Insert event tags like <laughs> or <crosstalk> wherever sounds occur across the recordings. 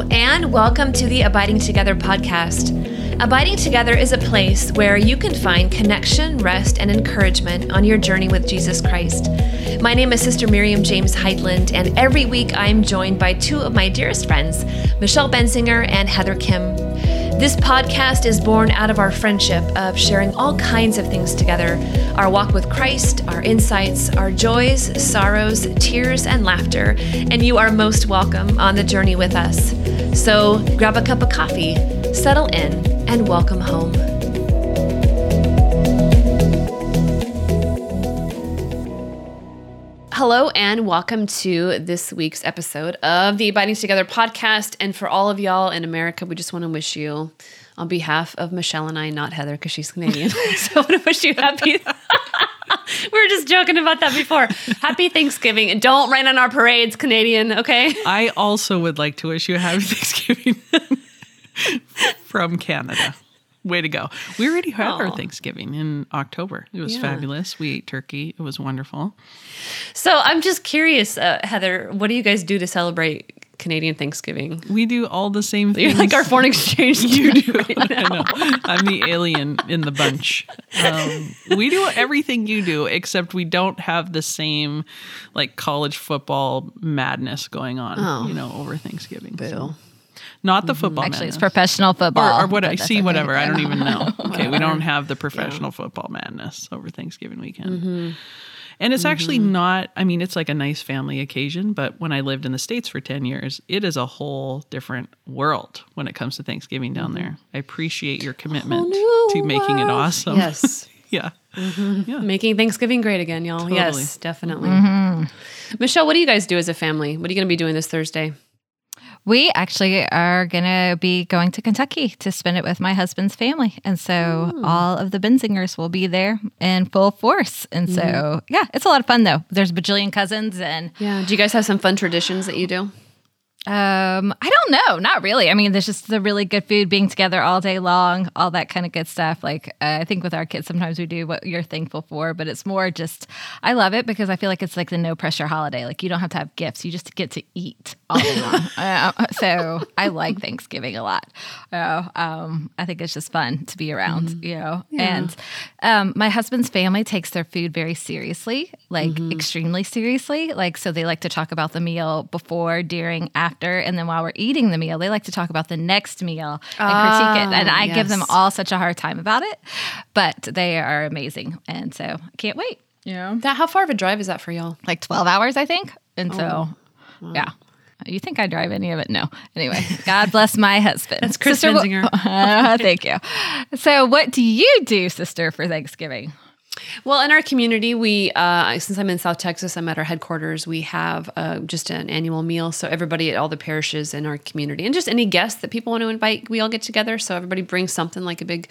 And welcome to the Abiding Together podcast. Abiding Together is a place where you can find connection, rest, and encouragement on your journey with Jesus Christ. My name is Sister Miriam James Heidland, and every week I am joined by two of my dearest friends, Michelle Benzinger and Heather Khym. This podcast is born out of our friendship of sharing all kinds of things together our walk with Christ, our insights, our joys, sorrows, tears, and laughter. And you are most welcome on the journey with us. So grab a cup of coffee, settle in, and welcome home. Hello, and welcome to this week's episode of the Abiding Together podcast. And for all of y'all in America, we just want to wish you, on behalf of Michelle and I, not Heather, because she's Canadian, <laughs> so I want to wish you happy. <laughs> we were just joking about that before. Happy Thanksgiving. And don't rain on our parades, Canadian, okay? I also would like to wish you a happy Thanksgiving <laughs> from Canada. Way to go. We already had our Thanksgiving in October. It was Yeah. fabulous. We ate turkey. It was wonderful. So I'm just curious, uh, Heather, what do you guys do to celebrate Canadian Thanksgiving? We do all the same <laughs> You're like our foreign exchange <laughs> you do. right <laughs> I know. I'm the alien in the bunch. Um, we do everything you do, except we don't have the same like college football madness going on, Oh. you know, over Thanksgiving. Boo. So, not the football Actually, it's professional football. or what I see, okay. whatever. I don't even know. <laughs> Okay, we don't have the professional football madness over Thanksgiving weekend. Mm-hmm. And it's actually not, I mean, it's like a nice family occasion, but when I lived in the States for 10 years, it is a whole different world when it comes to Thanksgiving down there. I appreciate your commitment new to making it awesome. Yes. <laughs> yeah. Making Thanksgiving great again, y'all. Totally. Yes, definitely. Mm-hmm. Michelle, what do you guys do as a family? What are you going to be doing this Thursday? We actually are going to be going to Kentucky to spend it with my husband's family. And so hmm. all of the Benzingers will be there in full force. And so, mm. yeah, it's a lot of fun though. There's a bajillion cousins and Yeah. Do you guys have some fun traditions that you do? Um, I don't know, not really. I mean, there's just the really good food being together all day long, all that kind of good stuff. Like uh, I think with our kids, sometimes we do what you're thankful for, but it's more just I love it because I feel like it's like the no pressure holiday. Like you don't have to have gifts; you just get to eat all day long. <laughs> uh, so I like Thanksgiving a lot. Uh, um, I think it's just fun to be around, you know. And um, my husband's family takes their food very seriously, like extremely seriously. Like so, they like to talk about the meal before, during, after, and then while we're eating the meal, they like to talk about the next meal and ah, critique it. And I give them all such a hard time about it, but they are amazing, and so I can't wait. You know, That how far of a drive is that for y'all? like twelve hours, I think, and so oh, yeah. You think I drive any of it? No. Anyway, <laughs> God bless my husband. That's Chris sister, wha- Benzinger. <laughs> thank you. So, what do you do, sister, for Thanksgiving? Well, in our community, we uh, since I'm in South Texas, I'm at our headquarters. We have uh, just an annual meal, so everybody at all the parishes in our community, and just any guests that people want to invite, we all get together. So everybody brings something like a big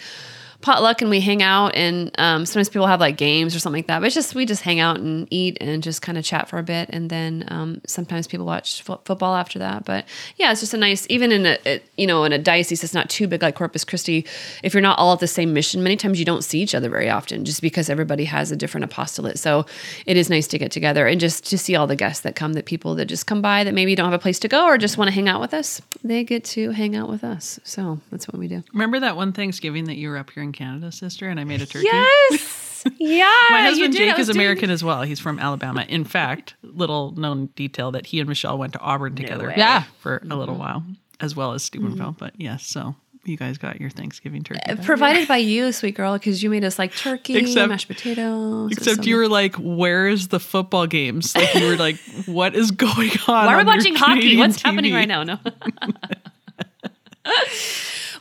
potluck, and we hang out. And um, sometimes people have like games or something like that. But it's just we just hang out and eat and just kind of chat for a bit, and then um, sometimes people watch fo- football after that. But yeah, it's just a nice, even in a, a you know in a diocese that's not too big like Corpus Christi. If you're not all at the same mission, many times you don't see each other very often, just because everybody has a different apostolate. So it is nice to get together and just to see all the guests that come, that people that just come by that maybe don't have a place to go or just want to hang out with us. They get to hang out with us. So that's what we do. Remember that one Thanksgiving that you were up here in Canada, sister, and I made a turkey? Yes. <laughs> yeah. My husband Jake is doing- American as well. He's from Alabama. In fact, little known detail that he and Michelle went to Auburn together way. Yeah. for a Mm-hmm. little while, as well as Steubenville. But yes, so you guys got your Thanksgiving turkey. that Provided by you, sweet girl, because you made us like turkey, Except- mashed potatoes. Except you were like, "Where's the football games?" Like you were like, <laughs> "What is going on?" Why are we watching hockey? Canadian What's happening right now? No. <laughs>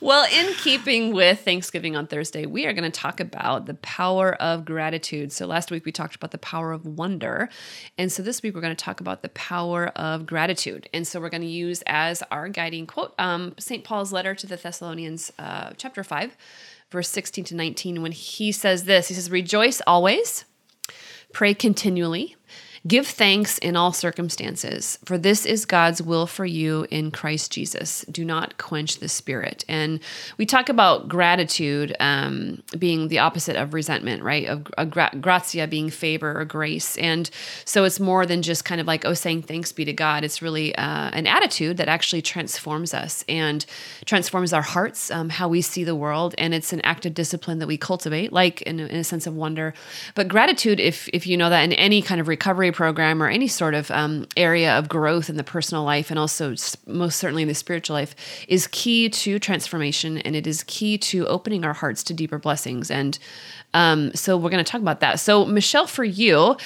well, in keeping with Thanksgiving on Thursday, we are going to talk about the power of gratitude. So last week we talked about the power of wonder. And so this week we're going to talk about the power of gratitude. And so we're going to use as our guiding quote um, St. Paul's letter to the Thessalonians, uh, chapter 5, verse 16 to 19, when he says this He says, Rejoice always, pray continually, Give thanks in all circumstances, for this is God's will for you in Christ Jesus. Do not quench the spirit. And we talk about gratitude um, being the opposite of resentment, right? Of, of gra- gratia being favor or grace. And so it's more than just kind of like, oh, saying thanks be to God. It's really uh, an attitude that actually transforms us and transforms our hearts, um, how we see the world. And it's an active discipline that we cultivate, like in, in a sense of wonder. But gratitude, if, if you know that in any kind of recovery program or any sort of um, area of growth in the personal life and also most certainly in the spiritual life is key to transformation and it is key to opening our hearts to deeper blessings. And um, so we're going to talk about that. So, Michelle, for you,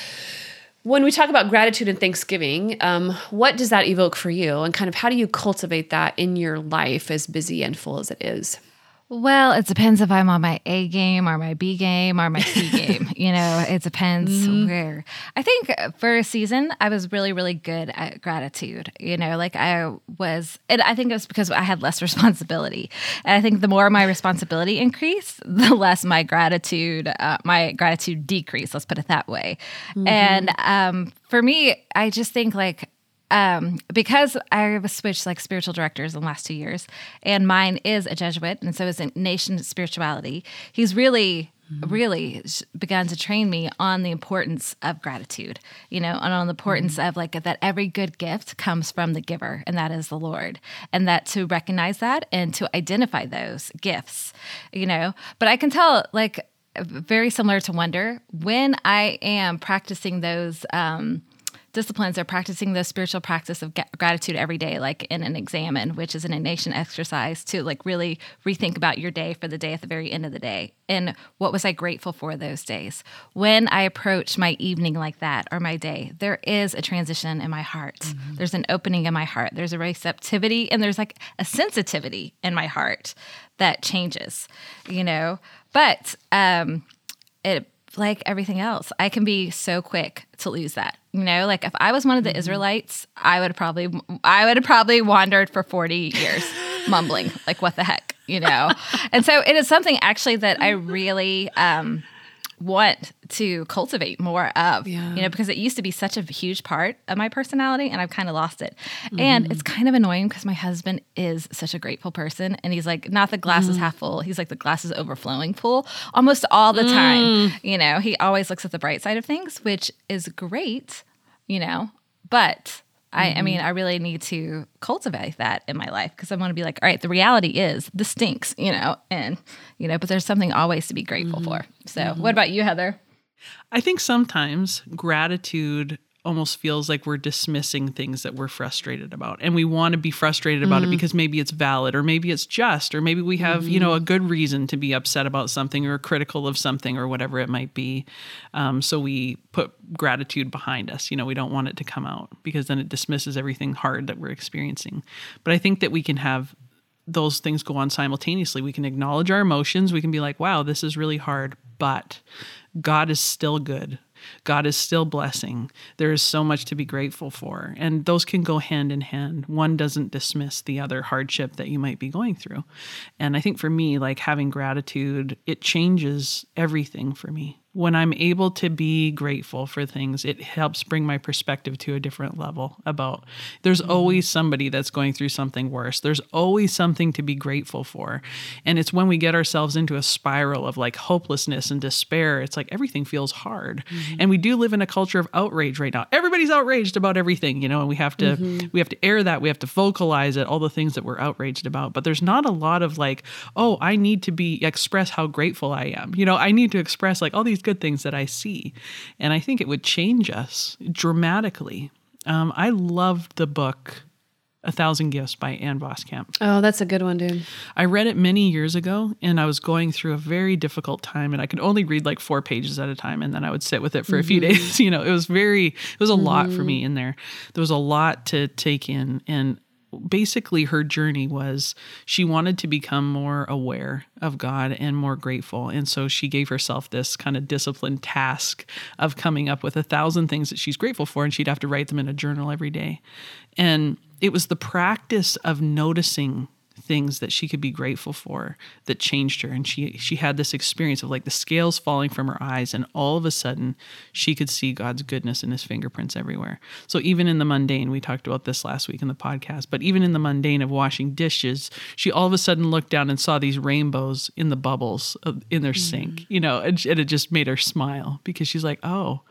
when we talk about gratitude and thanksgiving, um, what does that evoke for you? And kind of how do you cultivate that in your life as busy and full as it is? Well, it depends if I'm on my A game or my B game or my C <laughs> game. You know, it depends mm-hmm. where. I think for a season, I was really, really good at gratitude. You know, like I was, and I think it was because I had less <laughs> responsibility. And I think the more my responsibility increased, <laughs> the less my gratitude, uh, my gratitude decreased. Let's put it that way. Mm-hmm. And um, for me, I just think like um, because I've switched like spiritual directors in the last two years, and mine is a Jesuit, and so is Ignatian spirituality. He's really Mm-hmm. really begun to train me on the importance of gratitude, you know, and on the importance mm-hmm. of like that every good gift comes from the giver, and that is the Lord, and that to recognize that and to identify those gifts, you know. But I can tell, like, very similar to wonder, when I am practicing those, um, disciplines are practicing the spiritual practice of gratitude every day, like in an examen, which is an Ignatian exercise to like really rethink about your day for the day at the very end of the day. And what was I grateful for those days? When I approach my evening like that or my day, there is a transition in my heart. Mm-hmm. There's an opening in my heart. There's a receptivity and there's like a sensitivity in my heart that changes, you know? But um, it like everything else, I can be so quick to lose that. You know, like if I was one of the mm-hmm. Israelites, I would probably I would have probably wandered for 40 years <laughs> mumbling like what the heck, you know. and so it is something actually that I really um want to cultivate more of yeah. you know because it used to be such a huge part of my personality and i've kind of lost it mm-hmm. and it's kind of annoying because my husband is such a grateful person and he's like not the glass mm. is half full he's like the glass is overflowing full almost all the mm. time you know he always looks at the bright side of things which is great you know but I, I mean, mm-hmm. I really need to cultivate that in my life because I want to be like, all right, the reality is this stinks, you know, and, you know, but there's something always to be grateful mm-hmm. for. So, mm-hmm. what about you, Heather? I think sometimes gratitude almost feels like we're dismissing things that we're frustrated about and we want to be frustrated about mm-hmm. it because maybe it's valid or maybe it's just or maybe we have mm-hmm. you know a mm-hmm. good reason to be upset about something or critical of something or whatever it might be um, so we put gratitude behind us you know we don't want it to come out because then it dismisses everything hard that we're experiencing but i think that we can have those things go on simultaneously we can acknowledge our emotions we can be like wow this is really hard but god is still good God is still blessing. There is so much to be grateful for. And those can go hand in hand. One doesn't dismiss the other hardship that you might be going through. And I think for me, like having gratitude, it changes everything for me when I'm able to be grateful for things, it helps bring my perspective to a different level about there's mm-hmm. always somebody that's going through something worse. There's always something to be grateful for. And it's when we get ourselves into a spiral of like hopelessness and despair, it's like everything feels hard. Mm-hmm. And we do live in a culture of outrage right now. Everybody's outraged about everything, you know, and we have to mm-hmm. we have to air that, we have to vocalize it, all the things that we're outraged about. But there's not a lot of like, oh, I need to be express how grateful I am. You know, I need to express like all these good things that I see. And I think it would change us dramatically. Um, I loved the book a Thousand Gifts by Ann Voskamp. Oh, that's a good one, dude. I read it many years ago and I was going through a very difficult time and I could only read like four pages at a time and then I would sit with it for mm-hmm. a few mm-hmm. days. <laughs> You know, it was very, it was a mm-hmm. lot for me mm-hmm. in there. There was a lot to take in. And basically her journey was she wanted to become more aware of God and more grateful. And so she gave herself this kind of disciplined task of coming up with a thousand things that she's grateful for, and she'd have to write them in a journal every day. And it was the practice of noticing things that she could be grateful for that changed her and she she had this experience of like the scales falling from her eyes and all of a sudden she could see God's goodness and his fingerprints everywhere. So even in the mundane, we talked about this last week in the podcast, but even in the mundane of washing dishes, she all of a sudden looked down and saw these rainbows in the bubbles of, in their mm-hmm. sink, you know, and, and it just made her smile because she's like, "Oh,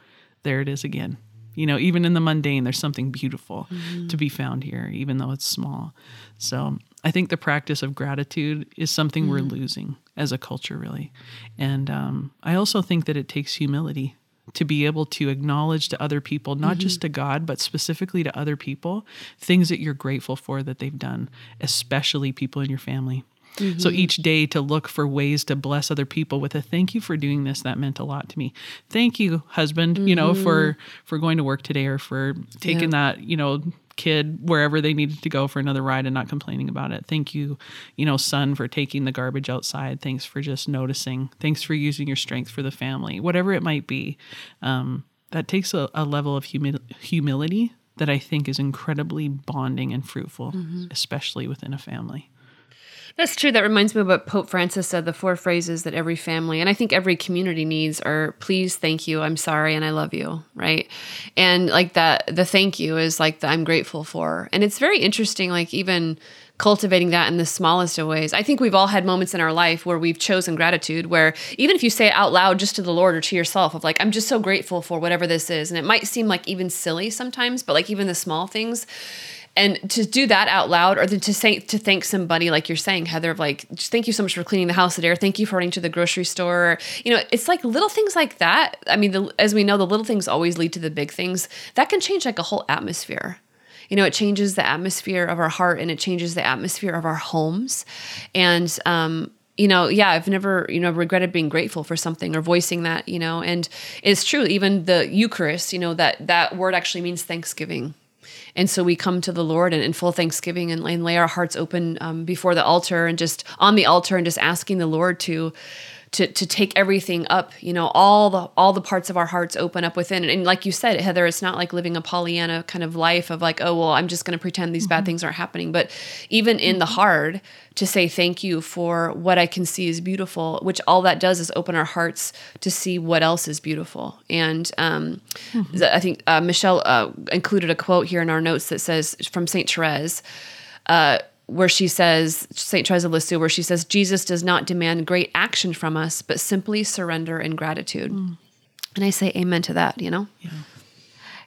there it is again." You know, even in the mundane, there's something beautiful mm-hmm. to be found here, even though it's small. So I think the practice of gratitude is something mm-hmm. we're losing as a culture, really. And um, I also think that it takes humility to be able to acknowledge to other people, not mm-hmm. just to God, but specifically to other people, things that you're grateful for that they've done, especially people in your family. Mm-hmm. So each day to look for ways to bless other people with a thank you for doing this that meant a lot to me. Thank you husband, mm-hmm. you know, for mm-hmm. for going to work today or for taking yeah. that, you know, kid wherever they needed to go for another ride and not complaining about it. Thank you, you know, son for taking the garbage outside. Thanks for just noticing. Thanks for using your strength for the family. Whatever it might be. Um, that takes a, a level of humi- humility that I think is incredibly bonding and fruitful, mm-hmm. especially within a family. That's true. That reminds me of what Pope Francis said the four phrases that every family and I think every community needs are please, thank you, I'm sorry, and I love you, right? And like that, the thank you is like the I'm grateful for. And it's very interesting, like even cultivating that in the smallest of ways. I think we've all had moments in our life where we've chosen gratitude, where even if you say it out loud just to the Lord or to yourself, of like, I'm just so grateful for whatever this is. And it might seem like even silly sometimes, but like even the small things and to do that out loud or to say to thank somebody like you're saying heather of like thank you so much for cleaning the house today thank you for running to the grocery store. You know it's like little things like that. I mean the, as we know the little things always lead to the big things. That can change like a whole atmosphere. You know it changes the atmosphere of our heart and it changes the atmosphere of our homes. And um you know, yeah, I've never, you know, regretted being grateful for something or voicing that, you know, and it's true. Even the Eucharist, you know, that that word actually means thanksgiving and so we come to the Lord in, in full thanksgiving and, and, lay our hearts open um, before the altar and just on the altar and just asking the Lord to to to take everything up you know all the all the parts of our hearts open up within and, and like you said heather it's not like living a pollyanna kind of life of like oh well i'm just going to pretend these mm-hmm. bad things aren't happening but even in mm-hmm. the hard to say thank you for what i can see is beautiful which all that does is open our hearts to see what else is beautiful and um, mm-hmm. i think uh, michelle uh, included a quote here in our notes that says from saint therese uh, where she says, St. Therese of Lisieux, where she says, Jesus does not demand great action from us, but simply surrender and gratitude. Mm. And I say amen to that, you know? Yeah.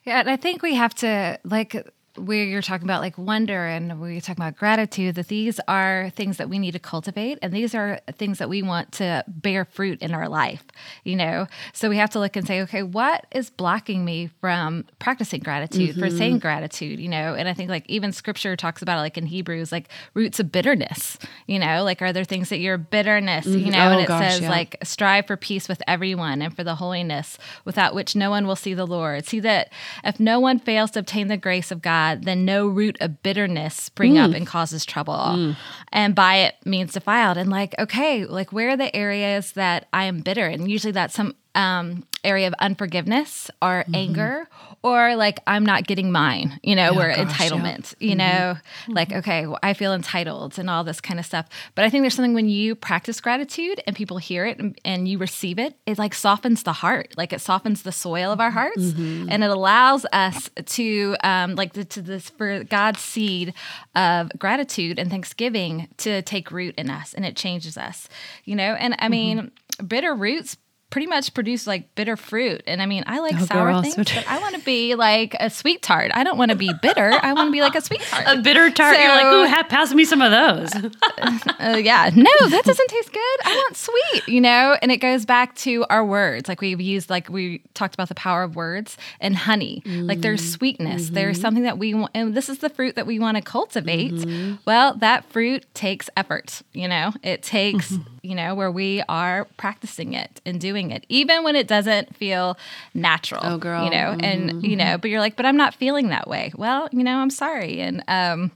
Yeah, and I think we have to, like, where you're talking about like wonder and we're talking about gratitude, that these are things that we need to cultivate and these are things that we want to bear fruit in our life, you know? So we have to look and say, okay, what is blocking me from practicing gratitude, mm-hmm. for saying gratitude, you know? And I think like even scripture talks about it like in Hebrews, like roots of bitterness, you know? Like are there things that you're bitterness, mm-hmm. you know? Oh, and it gosh, says yeah. like strive for peace with everyone and for the holiness without which no one will see the Lord. See that if no one fails to obtain the grace of God, then no root of bitterness spring mm. up and causes trouble. Mm. And by it means defiled. And like, okay, like where are the areas that I am bitter? And usually that's some um, area of unforgiveness or mm-hmm. anger or like I'm not getting mine, you know, oh, where gosh, entitlement, yeah. you mm-hmm. know, mm-hmm. like, okay, well, I feel entitled and all this kind of stuff. But I think there's something when you practice gratitude and people hear it and, and you receive it, it like softens the heart, like it softens the soil of our hearts mm-hmm. and it allows us to, um, like, the, to this for God's seed of gratitude and thanksgiving to take root in us and it changes us, you know, and I mm-hmm. mean, bitter roots pretty much produce like bitter fruit. And I mean, I like oh, sour girl, things, so but I want to be like a sweet tart. I don't want to be bitter. I want to be like a sweet tart. A bitter tart. So, You're like, ooh, have, pass me some of those. <laughs> uh, yeah. No, that doesn't taste good. I want sweet, you know? And it goes back to our words. Like we've used, like we talked about the power of words and honey. Mm. Like there's sweetness. Mm-hmm. There's something that we want, and this is the fruit that we want to cultivate. Mm-hmm. Well, that fruit takes effort, you know? It takes, you know, where we are practicing it and doing it, even when it doesn't feel natural. Oh, girl. You know, mm-hmm. and, you know, but you're like, but I'm not feeling that way. Well, you know, I'm sorry. And um,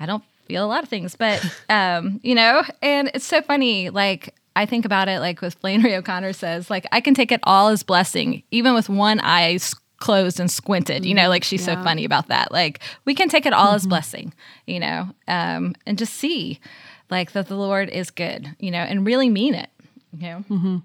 I don't feel a lot of things, but, <laughs> um, you know, and it's so funny. Like, I think about it like with Flannery O'Connor says, like, I can take it all as blessing, even with one eye closed and squinted. You know, like she's so funny about that. Like we can take it all as blessing, you know, um, and just see like that the Lord is good, you know, and really mean it. You know?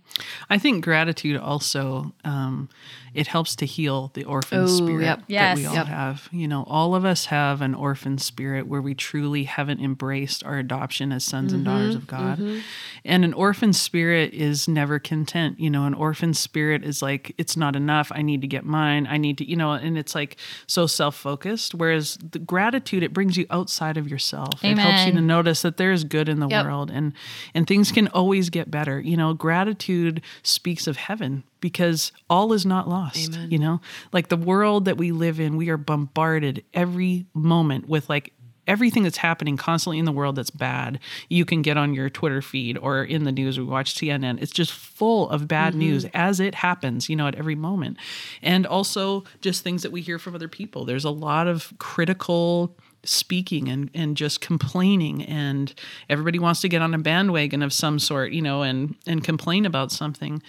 I think gratitude also um, it helps to heal the orphan Oh, spirit yep. that Yes. we all Yep. have. You know, all of us have an orphan spirit where we truly haven't embraced our adoption as sons and mm-hmm, daughters of God. Mm-hmm. And an orphan spirit is never content. You know, an orphan spirit is like it's not enough. I need to get mine. I need to, you know, and it's like so self-focused whereas the gratitude it brings you outside of yourself. It helps you to notice that there is good in the Yep. world and and things can always get better you know gratitude speaks of heaven because all is not lost Amen. you know? Like the world that we live in we are bombarded every moment with like everything that's happening constantly in the world that's bad. You can get on your twitter feed or in the news we watch cnn it's just full of bad mm-hmm. news as it happens you know at every moment. And also just things that we hear from other people. There's a lot of critical speaking and, and just complaining and everybody wants to get on a bandwagon of some sort you know and and complain about something.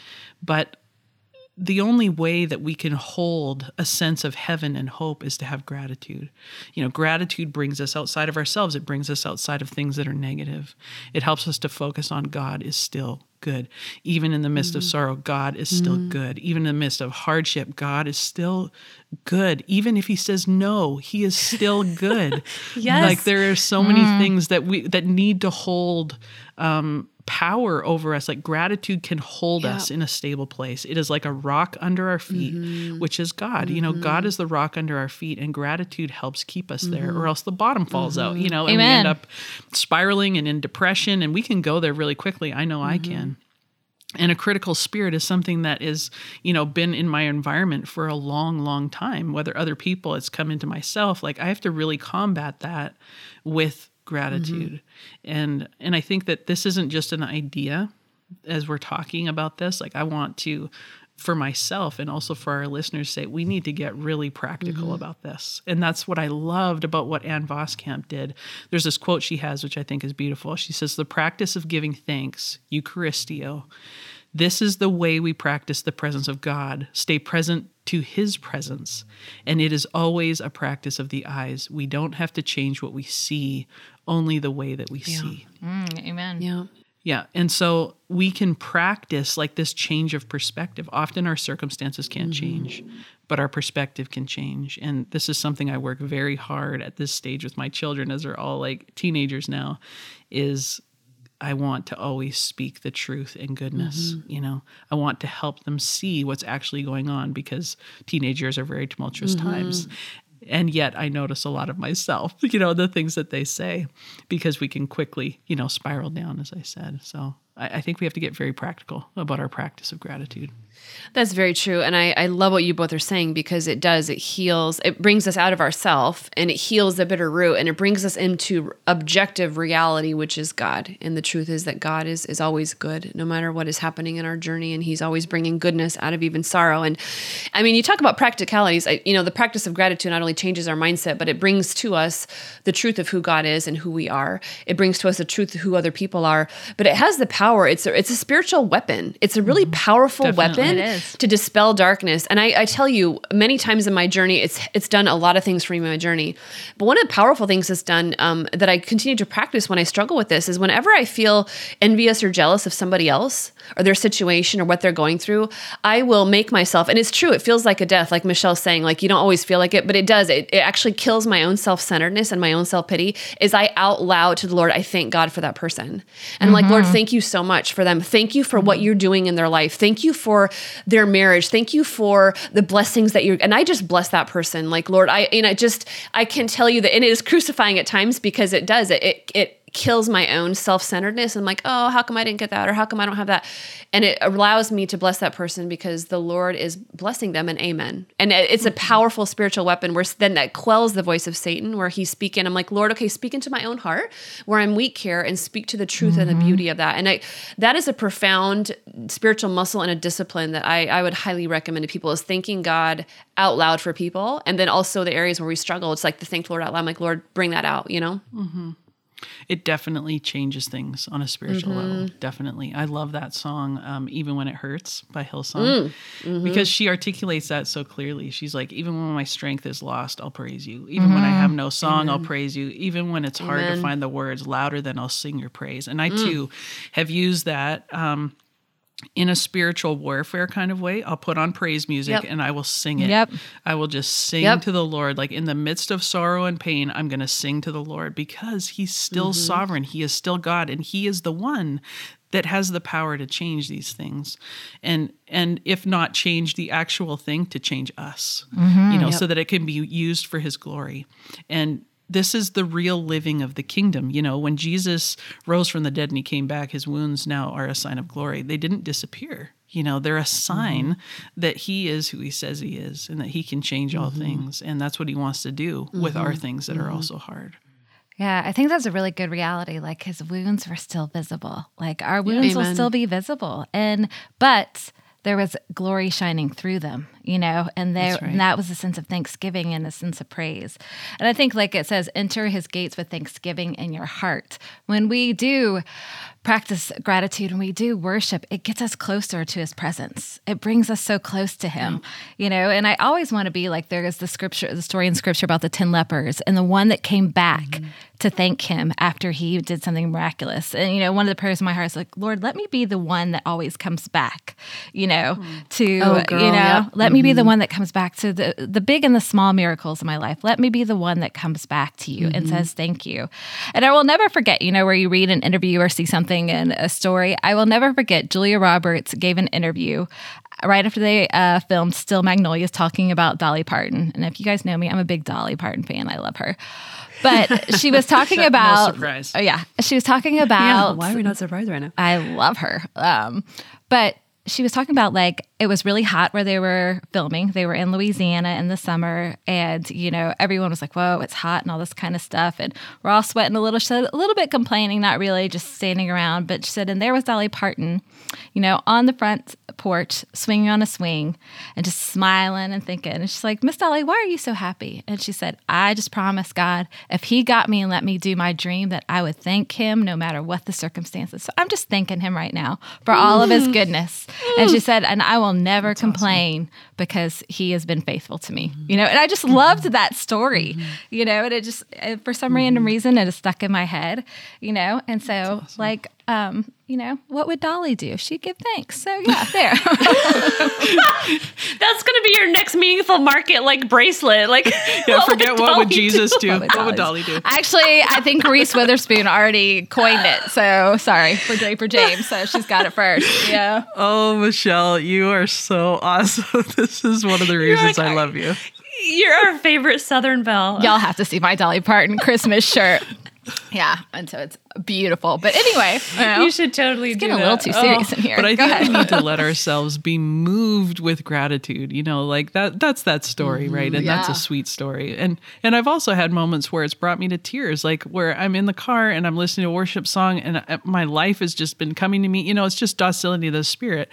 But the only way that we can hold a sense of heaven and hope is to have gratitude. You know, gratitude brings us outside of ourselves. It brings us outside of things that are negative. It helps us to focus on God is still good. Even in the midst of mm. sorrow, God is still mm. good. Even in the midst of hardship, God is still good. Even if he says no, he is still <laughs> good. Yes. Like there are so many mm. things that we that need to hold um power over us. Like gratitude can hold Yeah. us in a stable place. It is like a rock under our feet mm-hmm. which is god. You know god mm-hmm. is the rock under our feet and gratitude helps keep us there or mm-hmm. else the bottom falls out you know and we end up spiraling and in depression and we can go there really quickly. I know i can. And a critical spirit is something that is you know been in my environment for a long long time whether other people it's come into myself. Like i have to really combat that with gratitude. Mm-hmm. And and i think that this isn't just an idea as we're talking about this. Like i want to for myself and also for our listeners say we need to get really practical mm-hmm. about this. And that's what i loved about what ann voskamp did. There's this quote she has which i think is beautiful. She says the practice of giving thanks eucharisteo this is the way we practice the presence of God. Stay present to his presence. And it is always a practice of the eyes. We don't have to change what we see, only the way that we see. Mm, amen. Yeah. Yeah. And so we can practice like this change of perspective. Often our circumstances can't change, but our perspective can change. And this is something I work very hard at this stage with my children as they're all like teenagers now is I want to always speak the truth and goodness, mm-hmm. you know. I want to help them see what's actually going on because teenage years are very tumultuous mm-hmm. times. And yet I notice a lot of myself, <laughs> you know, the things that they say because we can quickly, you know, spiral down, as I said. So I, I think we have to get very practical about our practice of gratitude. That's very true. And I, I love what you both are saying because it does. It heals, it brings us out of ourself and it heals the bitter root and it brings us into objective reality, which is God. And the truth is that God is, is always good, no matter what is happening in our journey. And He's always bringing goodness out of even sorrow. And I mean, you talk about practicalities. I, you know, the practice of gratitude not only changes our mindset, but it brings to us the truth of who God is and who we are. It brings to us the truth of who other people are. But it has the power. It's a, it's a spiritual weapon. It's a really powerful Definitely. weapon to dispel darkness. And I, I tell you, many times in my journey, it's it's done a lot of things for me in my journey. But one of the powerful things it's done um, that I continue to practice when I struggle with this is whenever I feel envious or jealous of somebody else or their situation or what they're going through, I will make myself. And it's true, it feels like a death, like Michelle's saying. Like you don't always feel like it, but it does. It, it actually kills my own self centeredness and my own self pity. Is I out loud to the Lord, I thank God for that person, and I'm like Lord, thank you so much for them. Thank you for what you're doing in their life. Thank you for their marriage. Thank you for the blessings that you're. And I just bless that person. Like Lord, I and I just I can tell you that, and it is crucifying at times because it does it it. it kills my own self-centeredness. I'm like oh how come i didn't get that? Or how come i don't have that? And it allows me to bless that person because the lord is blessing them and amen. And it's a mm-hmm. powerful spiritual weapon where then that quells the voice of satan where he's speaking. I'm like lord okay speak into my own heart where i'm weak here and speak to the truth and the mm-hmm. beauty of that. And I, that is a profound spiritual muscle and a discipline that I, I would highly recommend to people is thanking god out loud for people. And then also the areas where we struggle it's like to thank the lord out loud. I'm like lord bring that out you know mm-hmm. It definitely changes things on a spiritual Mm-hmm. level. Definitely. I love that song, um, Even When It Hurts by Hillsong, Mm, mm-hmm. because she articulates that so clearly. She's like, Even when my strength is lost, I'll praise you. Even when I have no song, I'll praise you. Even when it's hard to Mm-hmm. Amen. Mm. find the words, louder than I'll sing your praise. And I too have used that. Um, in a spiritual warfare kind of way, I'll put on praise music Yep. and I will sing it. Yep. I will just sing Yep. to the Lord. Like in the midst of sorrow and pain, I'm going to sing to the Lord because He's still mm-hmm. sovereign. He is still God, and He is the one that has the power to change these things, and and if not change the actual thing, to change us. You mm-hmm. know, so that it can be used for His glory. And this is the real living of the kingdom. You know, when Jesus rose from the dead and he came back, his wounds now are a sign of glory. They didn't disappear. You know, they're a mm-hmm. sign that he is who he says he is and that he can change all mm-hmm. things. And that's what he wants to do with our mm-hmm. things that are also hard. Yeah, I think that's a really good reality. Like his wounds were still visible. Like our wounds will still be visible. And but there was glory shining through them, you know, and there right. and that was a sense of thanksgiving and a sense of praise. And I think like it says, enter his gates with thanksgiving in your heart. When we do practice gratitude and we do worship, it gets us closer to his presence. It brings us so close to him, you know. And I always want to be like there is the scripture, the story in scripture about the 10 lepers and the one that came back mm-hmm. to thank him after he did something miraculous. And, you know, one of the prayers in my heart is like, Lord, let me be the one that always comes back, you know, mm. to, Oh, girl, you know, yep. let me be the one that comes back to the, the big and the small miracles in my life. Let me be the one that comes back to you and says thank you. And I will never forget, you know, where you read an interview or see something in a story. I will never forget Julia Roberts gave an interview right after they uh, filmed Steel Magnolias talking about Dolly Parton. And if you guys know me, I'm a big Dolly Parton fan. I love her. But she was <laughs> talking No about. surprise. Oh, yeah. She was talking Yeah, about why are we not surprised right now? I love her. Um, but she was talking about like it was really hot where they were filming. They were in Louisiana in the summer, and you know everyone was like, "Whoa, it's hot" and all this kind of stuff. And we're all sweating a little. She said a little bit complaining, not really, just standing around. But she said, and there was Dolly Parton, you know, on the front porch, swinging on a swing, and just smiling and thinking. And she's like, "Miss Dolly, why are you so happy?" And she said, "I just promised God if He got me and let me do my dream, that I would thank Him no matter what the circumstances. So I'm just thanking Him right now for all of His <laughs> goodness." And she said, "And I will never complain because He has been faithful to me." You know, and I just loved that story. You know, and it just uh, for some random reason it is stuck in my head. You know, and so like. Um, you know, what would Dolly do? She'd give thanks. So yeah, there. <laughs> That's gonna be your next meaningful market like bracelet. Like Yeah, <laughs> forget what would Jesus do? What would What would Dolly Dolly do? Actually, I think Reese Witherspoon already coined it. So sorry for Draper James. So she's got it first. Yeah. Oh, Michelle, you are so awesome. <laughs> This is one of the reasons I love you. You're our favorite Southern Belle. Y'all have to see my Dolly Parton Christmas shirt. Yeah. And so it's beautiful. But anyway, <laughs> you know, You should totally do getting a little that. too Oh. serious in here. But I Go think we need to let <laughs> ourselves be moved with gratitude. You know, like that that's that story, right? And that's a sweet story. And and I've also had moments where it's brought me to tears, like where I'm in the car and I'm listening to a worship song and uh, my life has just been coming to me. You know, it's just docility of the spirit.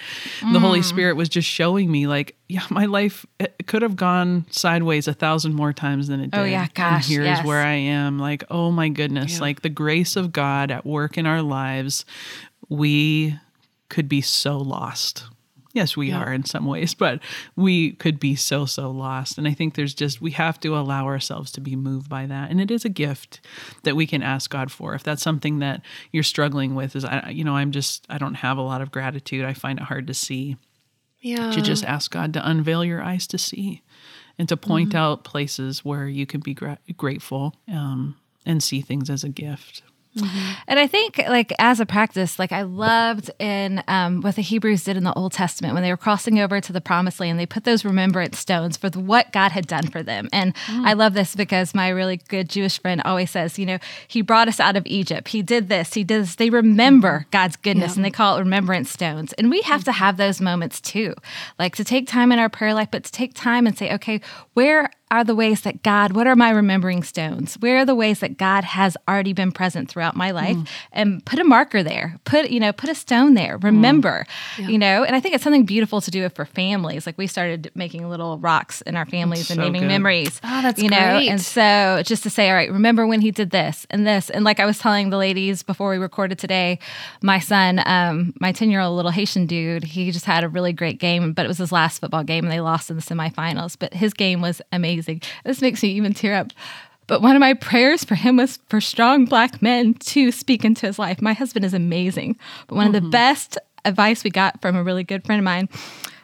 The Holy Spirit was just showing me like, yeah, my life could have gone sideways a thousand more times than it did. Oh, yeah, And gosh, here's yes. where I am. Like, oh my goodness, like the grace of God at work in our lives, we could be so lost. Yes, we are in some ways, but we could be so, so lost. And I think there's just, we have to allow ourselves to be moved by that. And it is a gift that we can ask God for. If that's something that you're struggling with, is, I, you know, I'm just, I don't have a lot of gratitude. I find it hard to see Yeah. to just ask God to unveil your eyes to see and to point out places where you can be gra- grateful um, and see things as a gift. Mm-hmm. And I think, like, as a practice, like, I loved in um, what the Hebrews did in the Old Testament when they were crossing over to the promised land, they put those remembrance stones for the, what God had done for them. And mm. I love this because my really good Jewish friend always says, you know, He brought us out of Egypt. He did this. He does. They remember mm-hmm. God's goodness and they call it remembrance stones. And we have to mm-hmm. have those moments too, like to take time in our prayer life, but to take time and say, okay, where are the ways that God, what are my remembering stones? Where are the ways that God has already been present throughout my life? Mm. And put a marker there. Put, you know, put a stone there. Remember, Mm. you know, and I think it's something beautiful to do it for families. Like we started making little rocks in our families and so naming good. memories. Oh, that's you know, great. and so just to say, all right, remember when he did this and this. And like I was telling the ladies before we recorded today, my son, um, my 10 year old little Haitian dude, he just had a really great game, but it was his last football game and they lost in the semifinals. But his game was amazing. This makes me even tear up. But one of my prayers for him was for strong black men to speak into his life. My husband is amazing. But one of the mm-hmm. best advice we got from a really good friend of mine,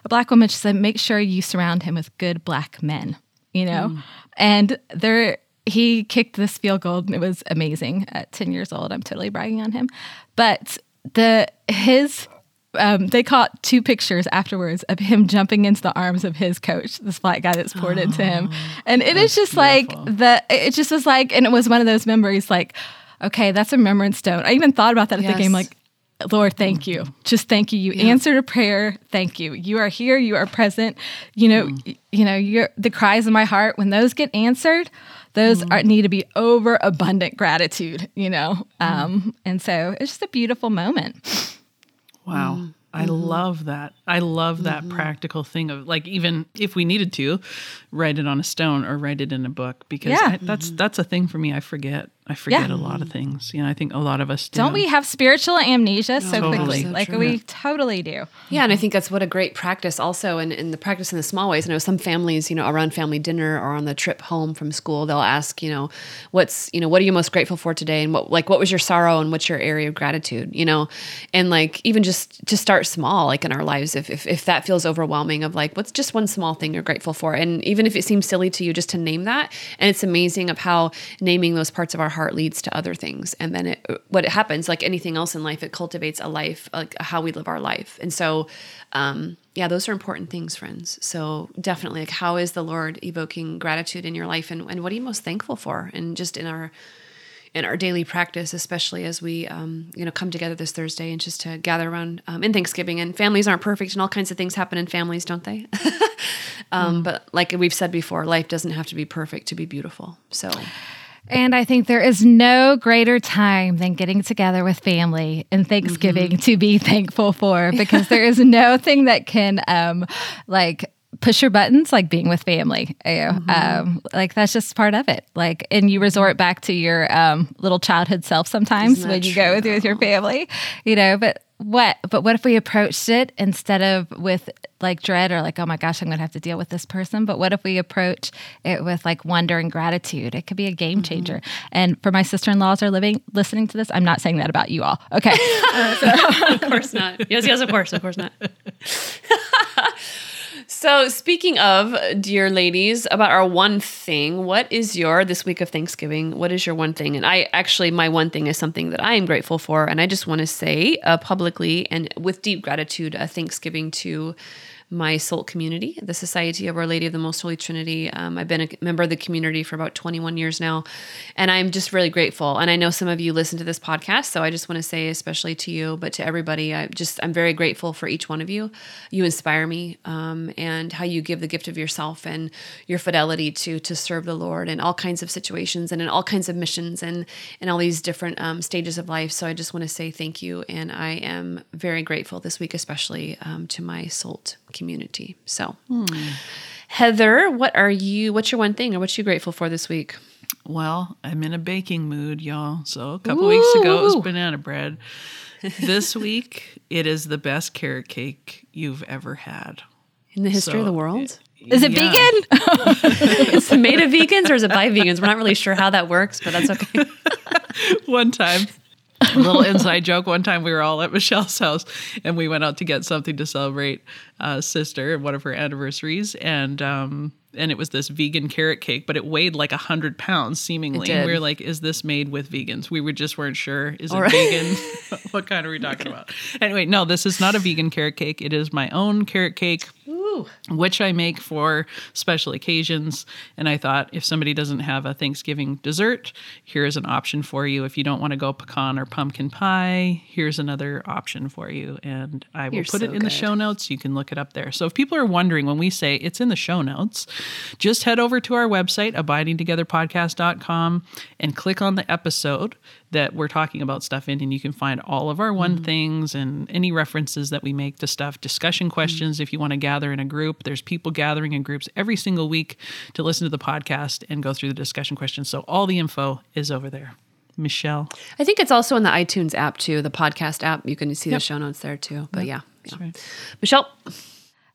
a black woman, she said, make sure you surround him with good black men, you know? Mm. And there, he kicked this field goal and it was amazing at 10 years old. I'm totally bragging on him. But the, his, um, they caught two pictures afterwards of him jumping into the arms of his coach, this black guy that's poured into him. And it is just like the, it just was like, and it was one of those memories like, okay, that's a remembrance stone. I even thought about that at the game, like, Lord, thank you. Just thank you. You answered a prayer. Thank you. You are here. You are present. You know, y- you know, you're the cries of my heart when those get answered, those are, need to be overabundant gratitude, you know. Um, and so it's just a beautiful moment. Wow. Mm-hmm. I love that. I love that practical thing of like even if we needed to write it on a stone or write it in a book because Yeah. I, that's that's a thing for me. I forget. I forget Yeah. a lot of things. You know, I think a lot of us do. Don't we have spiritual amnesia so Totally. quickly? So like true. we totally do. Yeah, and I think that's what a great practice also in, in the practice in the small ways. I know some families, you know, around family dinner or on the trip home from school, they'll ask, you know, what's, you know, what are you most grateful for today? And what like what was your sorrow and what's your area of gratitude, you know? And like even just to start small, like in our lives, if if, if that feels overwhelming of like what's just one small thing you're grateful for. And even if it seems silly to you, just to name that. And it's amazing of how naming those parts of our heart leads to other things. And then it what it happens, like anything else in life, it cultivates a life, like how we live our life. And so um, yeah, those are important things, friends. So definitely, like, how is the Lord evoking gratitude in your life, and, and what are you most thankful for? And just in our in our daily practice, especially as we um, you know come together this Thursday and just to gather around um, in Thanksgiving. And families aren't perfect, and all kinds of things happen in families, don't they? <laughs> um, But like we've said before, life doesn't have to be perfect to be beautiful. So And I think there is no greater time than getting together with family and Thanksgiving to be <laughs> thankful for because there is no thing that can um like push your buttons like being with family. You know? um, like that's just part of it. Like and you resort back to your um little childhood self sometimes when you go with, with your family, you know, but what but what if we approached it instead of with like dread or like oh my gosh i'm gonna have to deal with this person? But what if we approach it with like wonder and gratitude? It could be a game mm-hmm. changer. And for my sister-in-laws are living listening to this i'm not saying that about you all. Okay. <laughs> <laughs> Of course not. Yes, yes, of course, of course not. <laughs> so, speaking of, dear ladies, about our one thing, what is your this week of Thanksgiving? What is your one thing? And I actually, my one thing is something that I am grateful for, and I just want to say uh, publicly and with deep gratitude, a Thanksgiving to my SOLT community, the Society of Our Lady of the Most Holy Trinity. Um, I've been a member of the community for about 21 years now, and I'm just really grateful. And I know some of you listen to this podcast, so I just want to say, especially to you, but to everybody, I just I'm very grateful for each one of you. You inspire me, um, and how you give the gift of yourself and your fidelity to to serve the Lord in all kinds of situations and in all kinds of missions and in all these different um, stages of life. So I just want to say thank you, and I am very grateful this week, especially um, to my SOLT community. So, hmm. Heather, what are you? What's your one thing, or what you grateful for this week? Well, I'm in a baking mood, y'all. So a couple weeks ago it was banana bread. <laughs> this week it is the best carrot cake you've ever had. In the history of the world? is it Yeah. vegan <laughs> <laughs> it's made of vegans or is it by vegans? We're not really sure how that works, but that's okay. one time a <laughs> little inside joke. One time we were all at michelle's house and we went out to get something to celebrate uh, sister and one of her anniversaries. And um and it was this vegan carrot cake but it weighed like a hundred pounds seemingly. Did. we were like is this made with vegans? We were just weren't sure. Is it right. vegan? <laughs> <laughs> What kind are we talking about? Anyway no this is not a vegan carrot cake. It is my own carrot cake Ooh. which I make for special occasions. And I thought if somebody doesn't have a Thanksgiving dessert, here's an option for you. If you don't want to go pecan or pumpkin pie, here's another option for you. And I will You're put so it in the show notes. You can look it up there. So if people are wondering when we say it's in the show notes, just head over to our website, abidingtogetherpodcast.com, and click on the episode that we're talking about stuff in, and you can find all of our one Mm-hmm. things and any references that we make to stuff, discussion questions if you want to gather in a group. There's people gathering in groups every single week to listen to the podcast and go through the discussion questions. So all the info is over there. Michelle. I think it's also in the iTunes app too, the podcast app. You can see the show notes there too. But yeah. yeah. right. Michelle.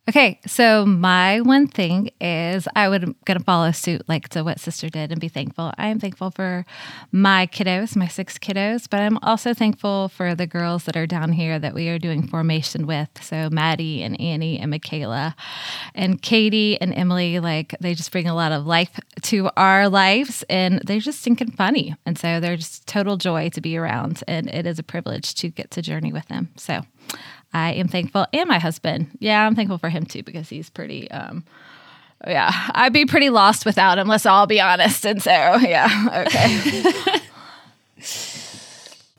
Okay, so my one thing is I would gonna follow suit like to what sister did and be thankful. I am thankful for my kiddos, my six kiddos, but I'm also thankful for the girls that are down here that we are doing formation with. So Maddie and Annie and Michaela and Katie and Emily, like they just bring a lot of life to our lives and they're just stinking funny. And so they're just total joy to be around. And it is a privilege to get to journey with them. So I am thankful, and my husband. Yeah, I'm thankful for him too because he's pretty. um Yeah, I'd be pretty lost without him. Let's all be honest. And so, yeah, okay. <laughs>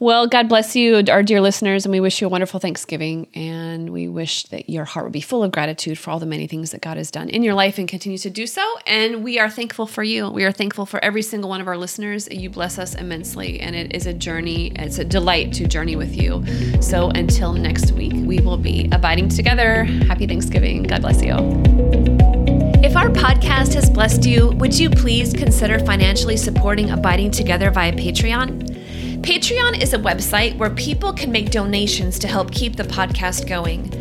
Well, God bless you, our dear listeners, and we wish you a wonderful Thanksgiving. And we wish that your heart would be full of gratitude for all the many things that God has done in your life and continues to do so. And we are thankful for you. We are thankful for every single one of our listeners. You bless us immensely, and it is a journey. It's a delight to journey with you. So until next week, we will be abiding together. Happy Thanksgiving. God bless you. If our podcast has blessed you, would you please consider financially supporting Abiding Together via Patreon? Patreon is a website where people can make donations to help keep the podcast going.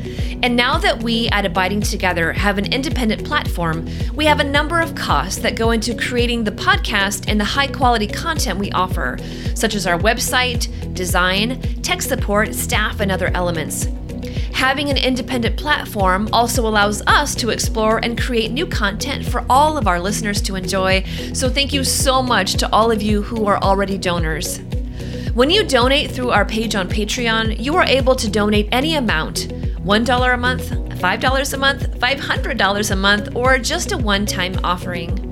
And now that we at Abiding Together have an independent platform, we have a number of costs that go into creating the podcast and the high quality content we offer, such as our website, design, tech support, staff, and other elements. Having an independent platform also allows us to explore and create new content for all of our listeners to enjoy. So, thank you so much to all of you who are already donors. When you donate through our page on Patreon, you are able to donate any amount $1 a month, $5 a month, $500 a month, or just a one time offering.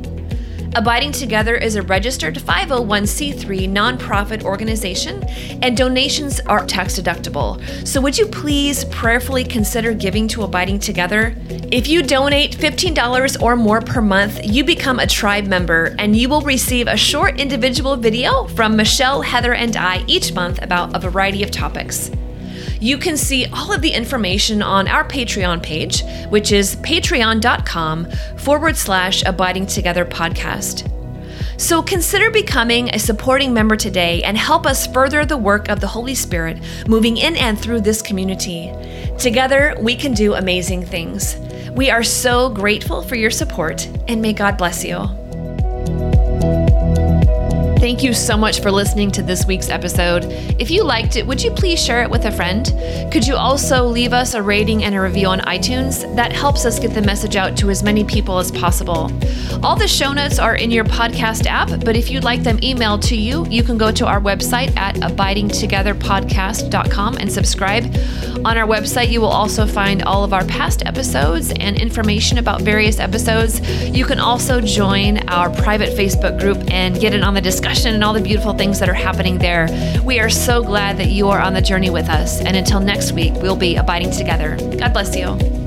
Abiding Together is a registered 501c3 nonprofit organization, and donations are tax deductible. So, would you please prayerfully consider giving to Abiding Together? If you donate $15 or more per month, you become a tribe member and you will receive a short individual video from Michelle, Heather, and I each month about a variety of topics. You can see all of the information on our Patreon page, which is patreon.com forward slash abiding together podcast. So consider becoming a supporting member today and help us further the work of the Holy Spirit moving in and through this community. Together, we can do amazing things. We are so grateful for your support, and may God bless you. Thank you so much for listening to this week's episode. If you liked it, would you please share it with a friend? Could you also leave us a rating and a review on iTunes? That helps us get the message out to as many people as possible. All the show notes are in your podcast app, but if you'd like them emailed to you, you can go to our website at abidingtogetherpodcast.com and subscribe. On our website, you will also find all of our past episodes and information about various episodes. You can also join our private Facebook group and get in on the discussion and all the beautiful things that are happening there. We are so glad that you are on the journey with us. And until next week, we'll be abiding together. God bless you.